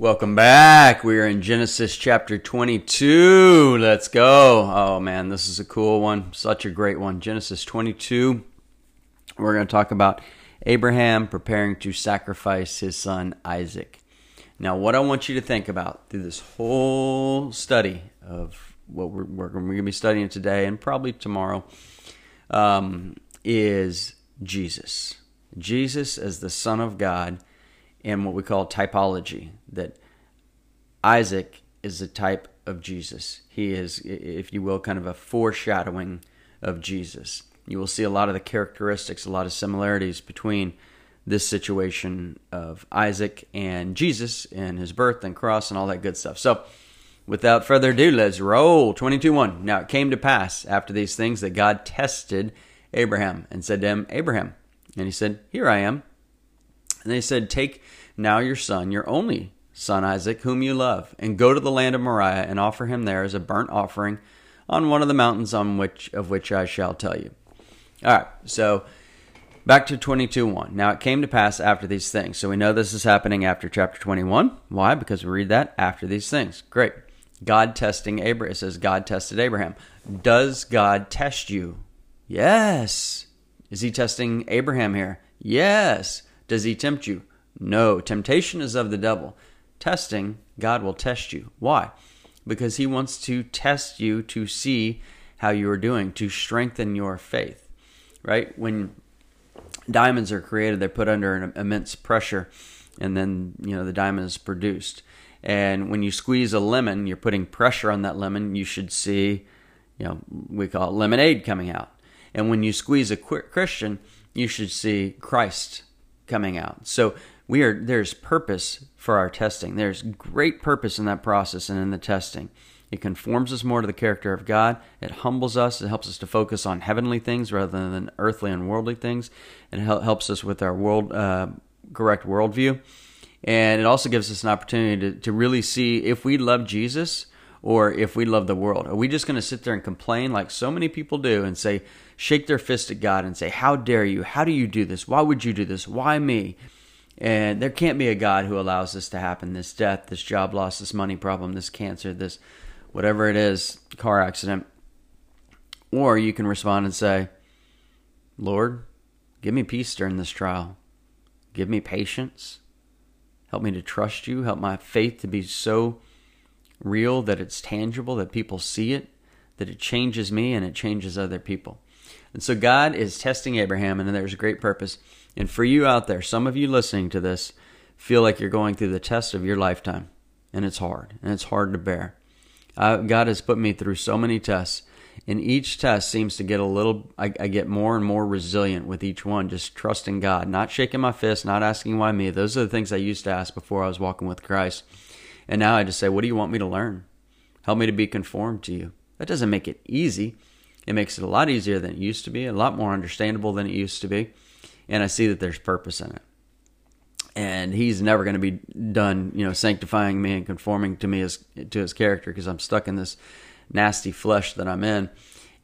Welcome back. We are in Genesis chapter 22. Let's go. Oh man, this is a cool one. Such a great one. Genesis 22. We're going to talk about Abraham preparing to sacrifice his son Isaac. Now, what I want you to think about through this whole study of what we're, we're going to be studying today and probably tomorrow um, is Jesus. Jesus as the Son of God in what we call typology, that Isaac is a type of Jesus. He is, if you will, kind of a foreshadowing of Jesus. You will see a lot of the characteristics, a lot of similarities between this situation of Isaac and Jesus and his birth and cross and all that good stuff. So, without further ado, let's roll 22 1. Now, it came to pass after these things that God tested Abraham and said to him, Abraham. And he said, Here I am. And they said, Take now your son, your only son Isaac, whom you love, and go to the land of Moriah and offer him there as a burnt offering on one of the mountains on which of which I shall tell you. All right, so back to 22 1. Now it came to pass after these things. So we know this is happening after chapter 21. Why? Because we read that after these things. Great. God testing Abraham. It says God tested Abraham. Does God test you? Yes. Is he testing Abraham here? Yes. Does he tempt you? No, temptation is of the devil. Testing, God will test you. Why? Because he wants to test you to see how you are doing, to strengthen your faith. Right? When diamonds are created, they're put under an immense pressure, and then, you know, the diamond is produced. And when you squeeze a lemon, you're putting pressure on that lemon, you should see, you know, we call it lemonade coming out. And when you squeeze a Christian, you should see Christ coming out. So we are there's purpose for our testing. There's great purpose in that process and in the testing. It conforms us more to the character of God. It humbles us. It helps us to focus on heavenly things rather than earthly and worldly things. It helps us with our world uh, correct worldview, and it also gives us an opportunity to, to really see if we love Jesus or if we love the world. Are we just going to sit there and complain like so many people do and say, shake their fist at God and say, How dare you? How do you do this? Why would you do this? Why me? And there can't be a God who allows this to happen this death, this job loss, this money problem, this cancer, this whatever it is, car accident. Or you can respond and say, Lord, give me peace during this trial. Give me patience. Help me to trust you. Help my faith to be so real that it's tangible, that people see it, that it changes me and it changes other people. And so God is testing Abraham, and there's a great purpose. And for you out there, some of you listening to this feel like you're going through the test of your lifetime, and it's hard, and it's hard to bear. Uh, God has put me through so many tests, and each test seems to get a little, I, I get more and more resilient with each one, just trusting God, not shaking my fist, not asking why me. Those are the things I used to ask before I was walking with Christ. And now I just say, What do you want me to learn? Help me to be conformed to you. That doesn't make it easy. It makes it a lot easier than it used to be, a lot more understandable than it used to be and I see that there's purpose in it. And he's never going to be done, you know, sanctifying me and conforming to me as to his character because I'm stuck in this nasty flesh that I'm in,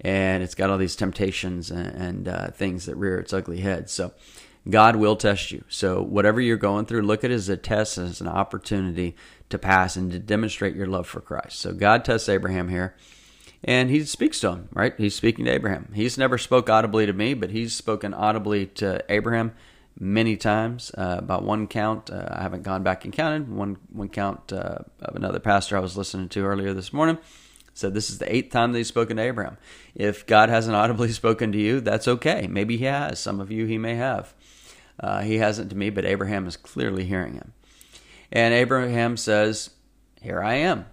and it's got all these temptations and, and uh, things that rear its ugly head. So God will test you. So whatever you're going through, look at it as a test, as an opportunity to pass and to demonstrate your love for Christ. So God tests Abraham here and he speaks to him, right? He's speaking to Abraham. He's never spoke audibly to me, but he's spoken audibly to Abraham many times. Uh, about one count, uh, I haven't gone back and counted. One one count uh, of another pastor I was listening to earlier this morning said this is the eighth time that he's spoken to Abraham. If God hasn't audibly spoken to you, that's okay. Maybe he has. Some of you he may have. Uh, he hasn't to me, but Abraham is clearly hearing him. And Abraham says, "Here I am."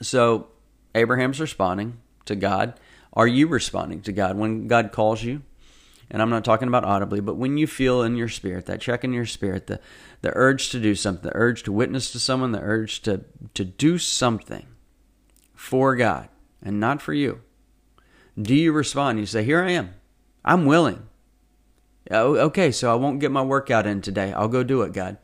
So Abraham's responding to God. Are you responding to God when God calls you? And I'm not talking about audibly, but when you feel in your spirit, that check in your spirit, the, the urge to do something, the urge to witness to someone, the urge to, to do something for God and not for you, do you respond? You say, Here I am. I'm willing. Oh, okay, so I won't get my workout in today. I'll go do it, God.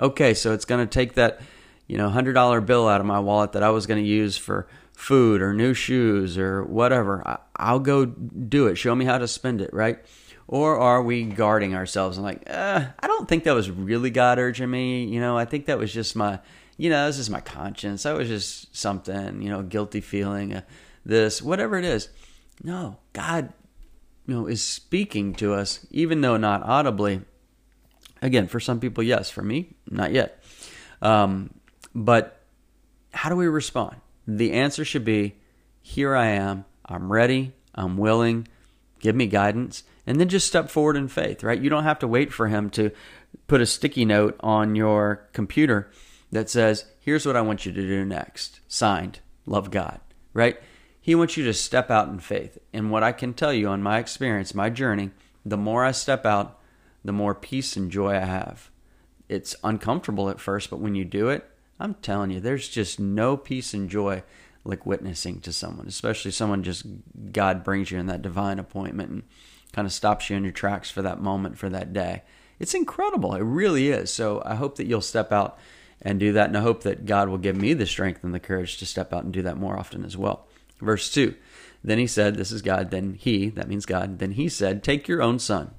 Okay, so it's going to take that, you know, $100 bill out of my wallet that I was going to use for food or new shoes or whatever. I'll go do it. Show me how to spend it, right? Or are we guarding ourselves and like, uh, I don't think that was really God urging me. You know, I think that was just my, you know, this is my conscience. That was just something, you know, guilty feeling, uh, this, whatever it is. No, God, you know, is speaking to us, even though not audibly. Again, for some people, yes. For me, not yet. Um, but how do we respond? The answer should be, here I am. I'm ready. I'm willing. Give me guidance and then just step forward in faith, right? You don't have to wait for him to put a sticky note on your computer that says, here's what I want you to do next. Signed, love God, right? He wants you to step out in faith. And what I can tell you on my experience, my journey, the more I step out, the more peace and joy I have. It's uncomfortable at first, but when you do it, I'm telling you, there's just no peace and joy like witnessing to someone, especially someone just God brings you in that divine appointment and kind of stops you in your tracks for that moment, for that day. It's incredible. It really is. So I hope that you'll step out and do that. And I hope that God will give me the strength and the courage to step out and do that more often as well. Verse 2 Then he said, This is God. Then he, that means God, then he said, Take your own son.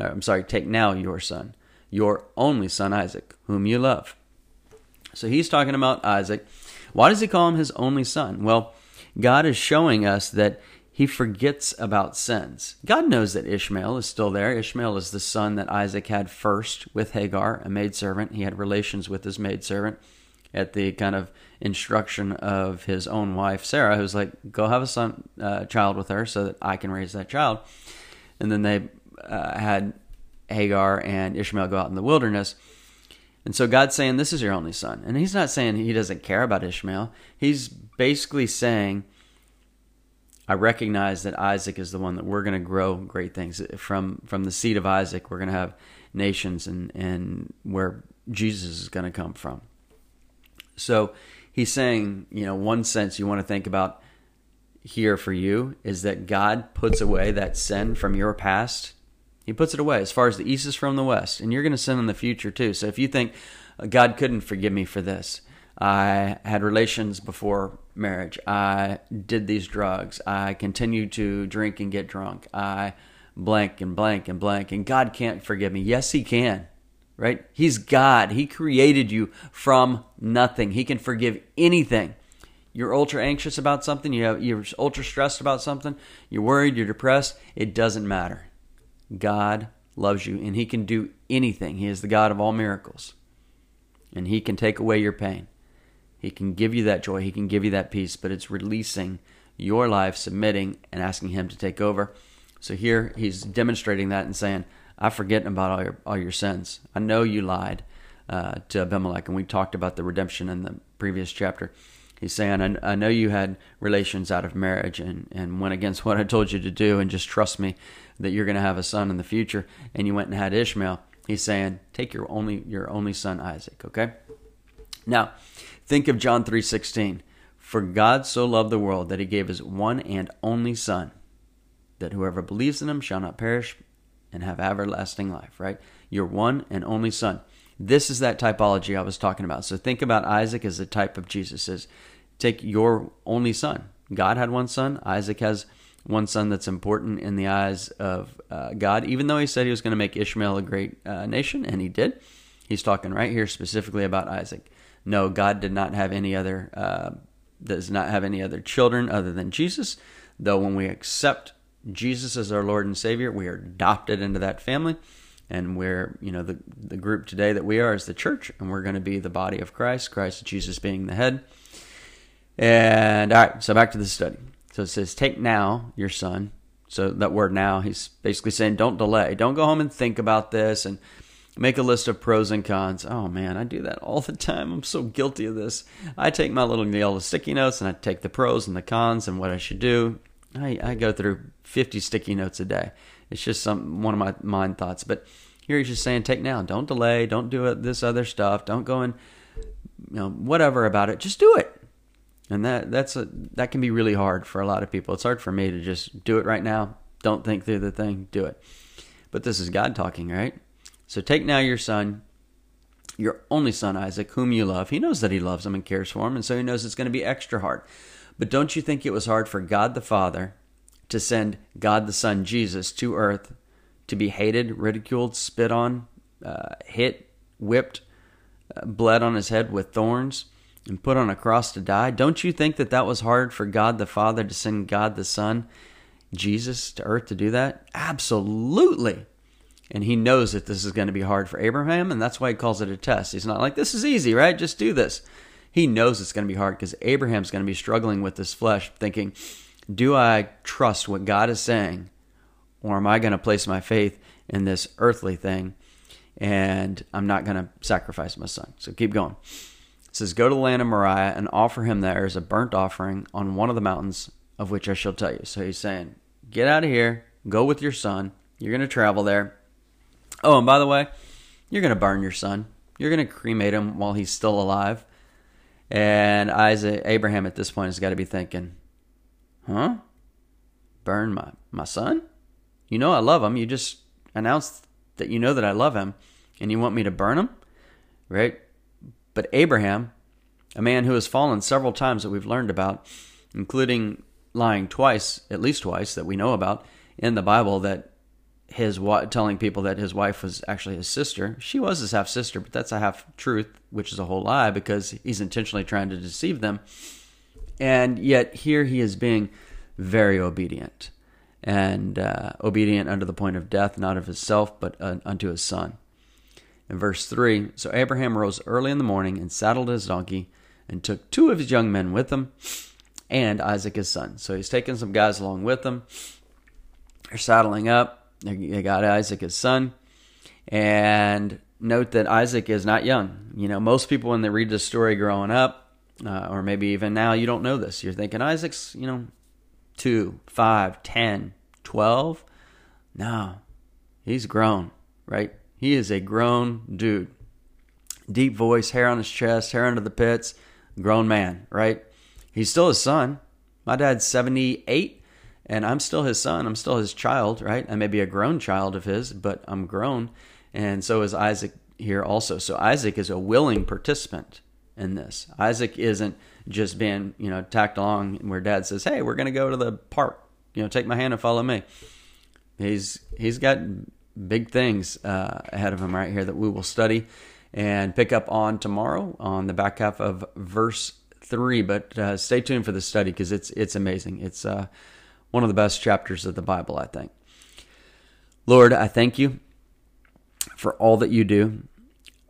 Uh, I'm sorry, take now your son, your only son Isaac, whom you love. So he's talking about Isaac. Why does he call him his only son? Well, God is showing us that he forgets about sins. God knows that Ishmael is still there. Ishmael is the son that Isaac had first with Hagar, a maidservant. He had relations with his maidservant at the kind of instruction of his own wife, Sarah, who's like, go have a son, uh, child with her so that I can raise that child. And then they uh, had Hagar and Ishmael go out in the wilderness. And so God's saying, This is your only son. And he's not saying he doesn't care about Ishmael. He's basically saying, I recognize that Isaac is the one that we're going to grow great things from. From the seed of Isaac, we're going to have nations, and and where Jesus is going to come from. So he's saying, you know, one sense you want to think about here for you is that God puts away that sin from your past. He puts it away as far as the east is from the west, and you're going to sin in the future too. So if you think uh, God couldn't forgive me for this, I had relations before marriage. I did these drugs. I continued to drink and get drunk. I blank and blank and blank. And God can't forgive me. Yes, He can, right? He's God. He created you from nothing. He can forgive anything. You're ultra anxious about something, you have, you're ultra stressed about something, you're worried, you're depressed. It doesn't matter. God loves you and He can do anything. He is the God of all miracles. And He can take away your pain. He can give you that joy, He can give you that peace, but it's releasing your life, submitting, and asking Him to take over. So here He's demonstrating that and saying, I forget about all your, all your sins. I know you lied uh, to Abimelech, and we talked about the redemption in the previous chapter. He's saying, I, I know you had relations out of marriage and, and went against what I told you to do, and just trust me that you're going to have a son in the future, and you went and had Ishmael. He's saying, take your only your only son Isaac, okay? Now, Think of John 3:16. For God so loved the world that he gave his one and only son that whoever believes in him shall not perish and have everlasting life, right? Your one and only son. This is that typology I was talking about. So think about Isaac as a type of Jesus. Is take your only son. God had one son. Isaac has one son that's important in the eyes of uh, God, even though he said he was going to make Ishmael a great uh, nation, and he did. He's talking right here specifically about Isaac no, God did not have any other uh, does not have any other children other than Jesus. Though when we accept Jesus as our Lord and Savior, we are adopted into that family, and we're you know the the group today that we are is the church, and we're going to be the body of Christ. Christ Jesus being the head. And all right, so back to the study. So it says, "Take now your son." So that word now, he's basically saying, don't delay. Don't go home and think about this and Make a list of pros and cons. Oh man, I do that all the time. I'm so guilty of this. I take my little yellow sticky notes and I take the pros and the cons and what I should do. I, I go through 50 sticky notes a day. It's just some one of my mind thoughts. But here he's just saying, take now. Don't delay. Don't do this other stuff. Don't go and you know whatever about it. Just do it. And that that's a that can be really hard for a lot of people. It's hard for me to just do it right now. Don't think through the thing. Do it. But this is God talking, right? So take now your son, your only son Isaac, whom you love. He knows that he loves him and cares for him, and so he knows it's going to be extra hard. But don't you think it was hard for God the Father to send God the Son, Jesus, to earth to be hated, ridiculed, spit on, uh, hit, whipped, uh, bled on his head with thorns, and put on a cross to die? Don't you think that that was hard for God the Father to send God the Son, Jesus, to earth to do that? Absolutely. And he knows that this is going to be hard for Abraham, and that's why he calls it a test. He's not like, this is easy, right? Just do this. He knows it's going to be hard because Abraham's going to be struggling with this flesh, thinking, do I trust what God is saying, or am I going to place my faith in this earthly thing and I'm not going to sacrifice my son? So keep going. It says, Go to the land of Moriah and offer him there as a burnt offering on one of the mountains of which I shall tell you. So he's saying, Get out of here, go with your son. You're going to travel there. Oh, and by the way, you're going to burn your son. You're going to cremate him while he's still alive. And Isaac, Abraham at this point has got to be thinking, huh? Burn my, my son? You know I love him. You just announced that you know that I love him and you want me to burn him? Right? But Abraham, a man who has fallen several times that we've learned about, including lying twice, at least twice, that we know about in the Bible, that his telling people that his wife was actually his sister. She was his half sister, but that's a half truth, which is a whole lie because he's intentionally trying to deceive them. And yet here he is being very obedient and uh, obedient unto the point of death, not of himself, but uh, unto his son. In verse 3 So Abraham rose early in the morning and saddled his donkey and took two of his young men with him and Isaac his son. So he's taking some guys along with him. They're saddling up they got Isaac, his son. And note that Isaac is not young. You know, most people, when they read this story growing up, uh, or maybe even now, you don't know this. You're thinking Isaac's, you know, 2, 5, 10, 12. No, he's grown, right? He is a grown dude. Deep voice, hair on his chest, hair under the pits, grown man, right? He's still his son. My dad's 78 and I'm still his son. I'm still his child, right? I may be a grown child of his, but I'm grown. And so is Isaac here also. So Isaac is a willing participant in this. Isaac isn't just being, you know, tacked along where dad says, Hey, we're going to go to the park. You know, take my hand and follow me. He's he's got big things uh, ahead of him right here that we will study and pick up on tomorrow on the back half of verse three. But uh, stay tuned for the study because it's it's amazing. It's uh, one of the best chapters of the Bible, I think. Lord, I thank you for all that you do.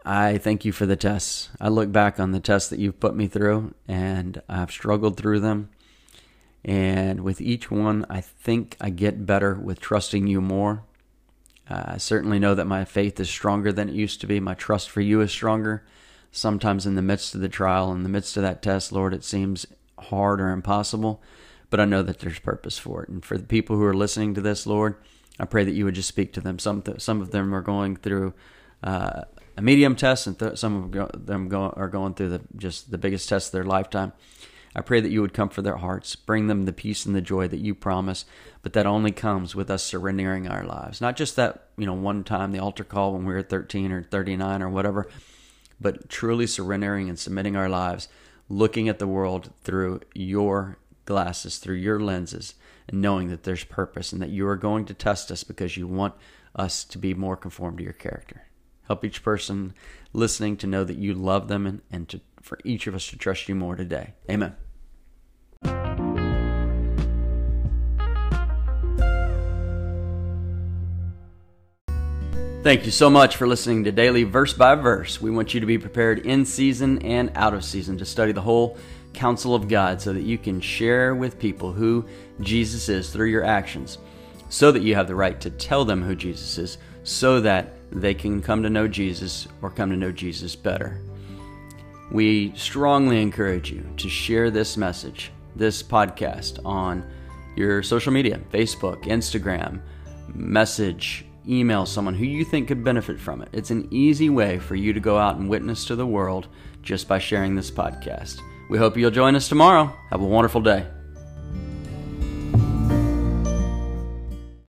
I thank you for the tests. I look back on the tests that you've put me through, and I've struggled through them. And with each one, I think I get better with trusting you more. I certainly know that my faith is stronger than it used to be. My trust for you is stronger. Sometimes in the midst of the trial, in the midst of that test, Lord, it seems hard or impossible but I know that there's purpose for it. And for the people who are listening to this, Lord, I pray that you would just speak to them. Some some of them are going through uh, a medium test, and th- some of them go- are going through the just the biggest test of their lifetime. I pray that you would comfort their hearts, bring them the peace and the joy that you promise, but that only comes with us surrendering our lives. Not just that, you know, one time the altar call when we were 13 or 39 or whatever, but truly surrendering and submitting our lives, looking at the world through your glasses, through your lenses, and knowing that there's purpose and that you are going to test us because you want us to be more conformed to your character. Help each person listening to know that you love them and, and to, for each of us to trust you more today. Amen. Thank you so much for listening to Daily Verse by Verse. We want you to be prepared in season and out of season to study the whole counsel of God so that you can share with people who Jesus is through your actions, so that you have the right to tell them who Jesus is, so that they can come to know Jesus or come to know Jesus better. We strongly encourage you to share this message, this podcast, on your social media Facebook, Instagram, message, email someone who you think could benefit from it. It's an easy way for you to go out and witness to the world just by sharing this podcast. We hope you'll join us tomorrow. Have a wonderful day.